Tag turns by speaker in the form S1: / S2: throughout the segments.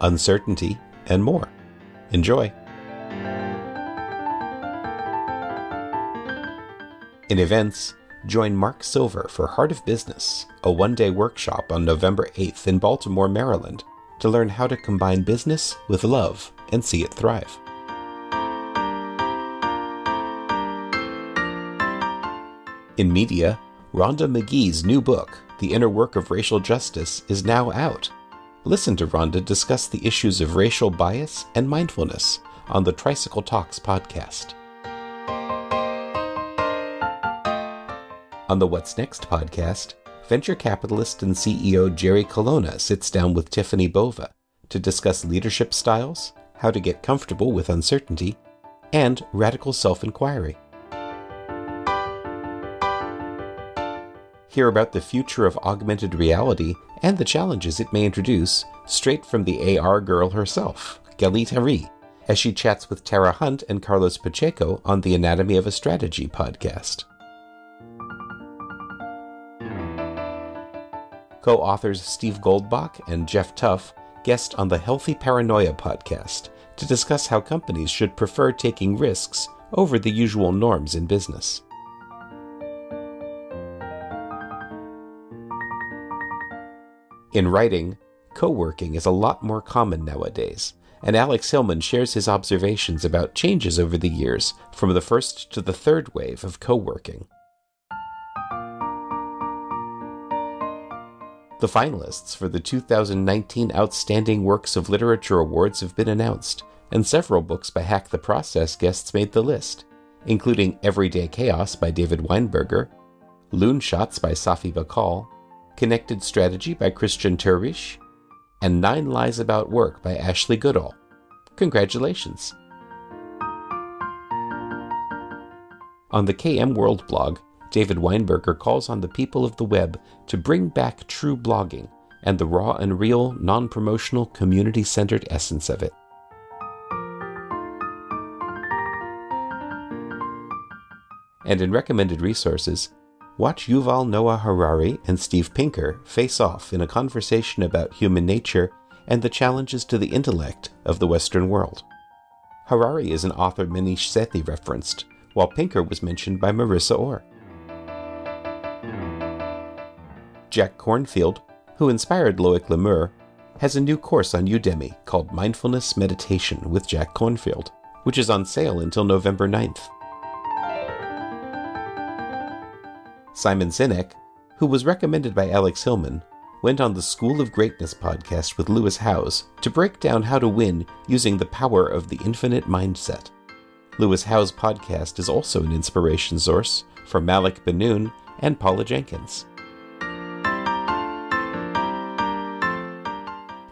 S1: uncertainty, and more. Enjoy! In events, join Mark Silver for Heart of Business, a one day workshop on November 8th in Baltimore, Maryland, to learn how to combine business with love and see it thrive. In media, Rhonda Magee's new book, The Inner Work of Racial Justice, is now out. Listen to Rhonda discuss the issues of racial bias and mindfulness on the Tricycle Talks podcast. On the What's Next podcast, venture capitalist and CEO Jerry Colonna sits down with Tiffani Bova to discuss leadership styles, how to get comfortable with uncertainty, and radical self inquiry. Hear about the future of augmented reality and the challenges it may introduce straight from the AR girl herself, Galit Ariel, as she chats with Tara Hunt and Carlos Pacheco on the Anatomy of a Strategy podcast. Co authors Steve Goldbach and Jeff Tuff guest on the Healthy Paranoia podcast to discuss how companies should prefer taking risks over the usual norms in business. In writing, co working is a lot more common nowadays, and Alex Hillman shares his observations about changes over the years from the first to the third wave of co working. The finalists for the 2019 Outstanding Works of Literature Awards have been announced, and several books by Hack the Process guests made the list, including Everyday Chaos by David Weinberger, Loonshots by Safi Bahcall, Connected Strategy by Christian Terwiesch, and Nine Lies About Work by Ashley Goodall. Congratulations! On the KM World blog, David Weinberger calls on the people of the web to bring back true blogging and the raw and real, non promotional, community centered essence of it. And in recommended resources, Watch Yuval Noah Harari and Steve Pinker face off in a conversation about human nature and the challenges to the intellect of the Western world. Harari is an author Maneesh Sethi referenced, while Pinker was mentioned by Marissa Orr. Jack Kornfield, who inspired Loic Le Meur, has a new course on Udemy called Mindfulness Meditation with Jack Kornfield, which is on sale until November 9th. Simon Sinek, who was recommended by Alex Hillman, went on the School of Greatness podcast with Lewis Howes to break down how to win using the power of the infinite mindset. Lewis Howes' podcast is also an inspiration source for Malik Benoon and Paula Jenkins.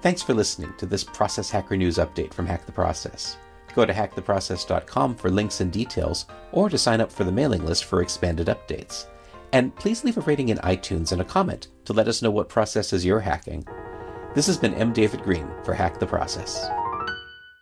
S1: Thanks for listening to this Process Hacker News update from Hack the Process. Go to hacktheprocess.com for links and details, or to sign up for the mailing list for expanded updates. And please leave a rating in iTunes and a comment to let us know what processes you're hacking. This has been M. David Green for Hack the Process.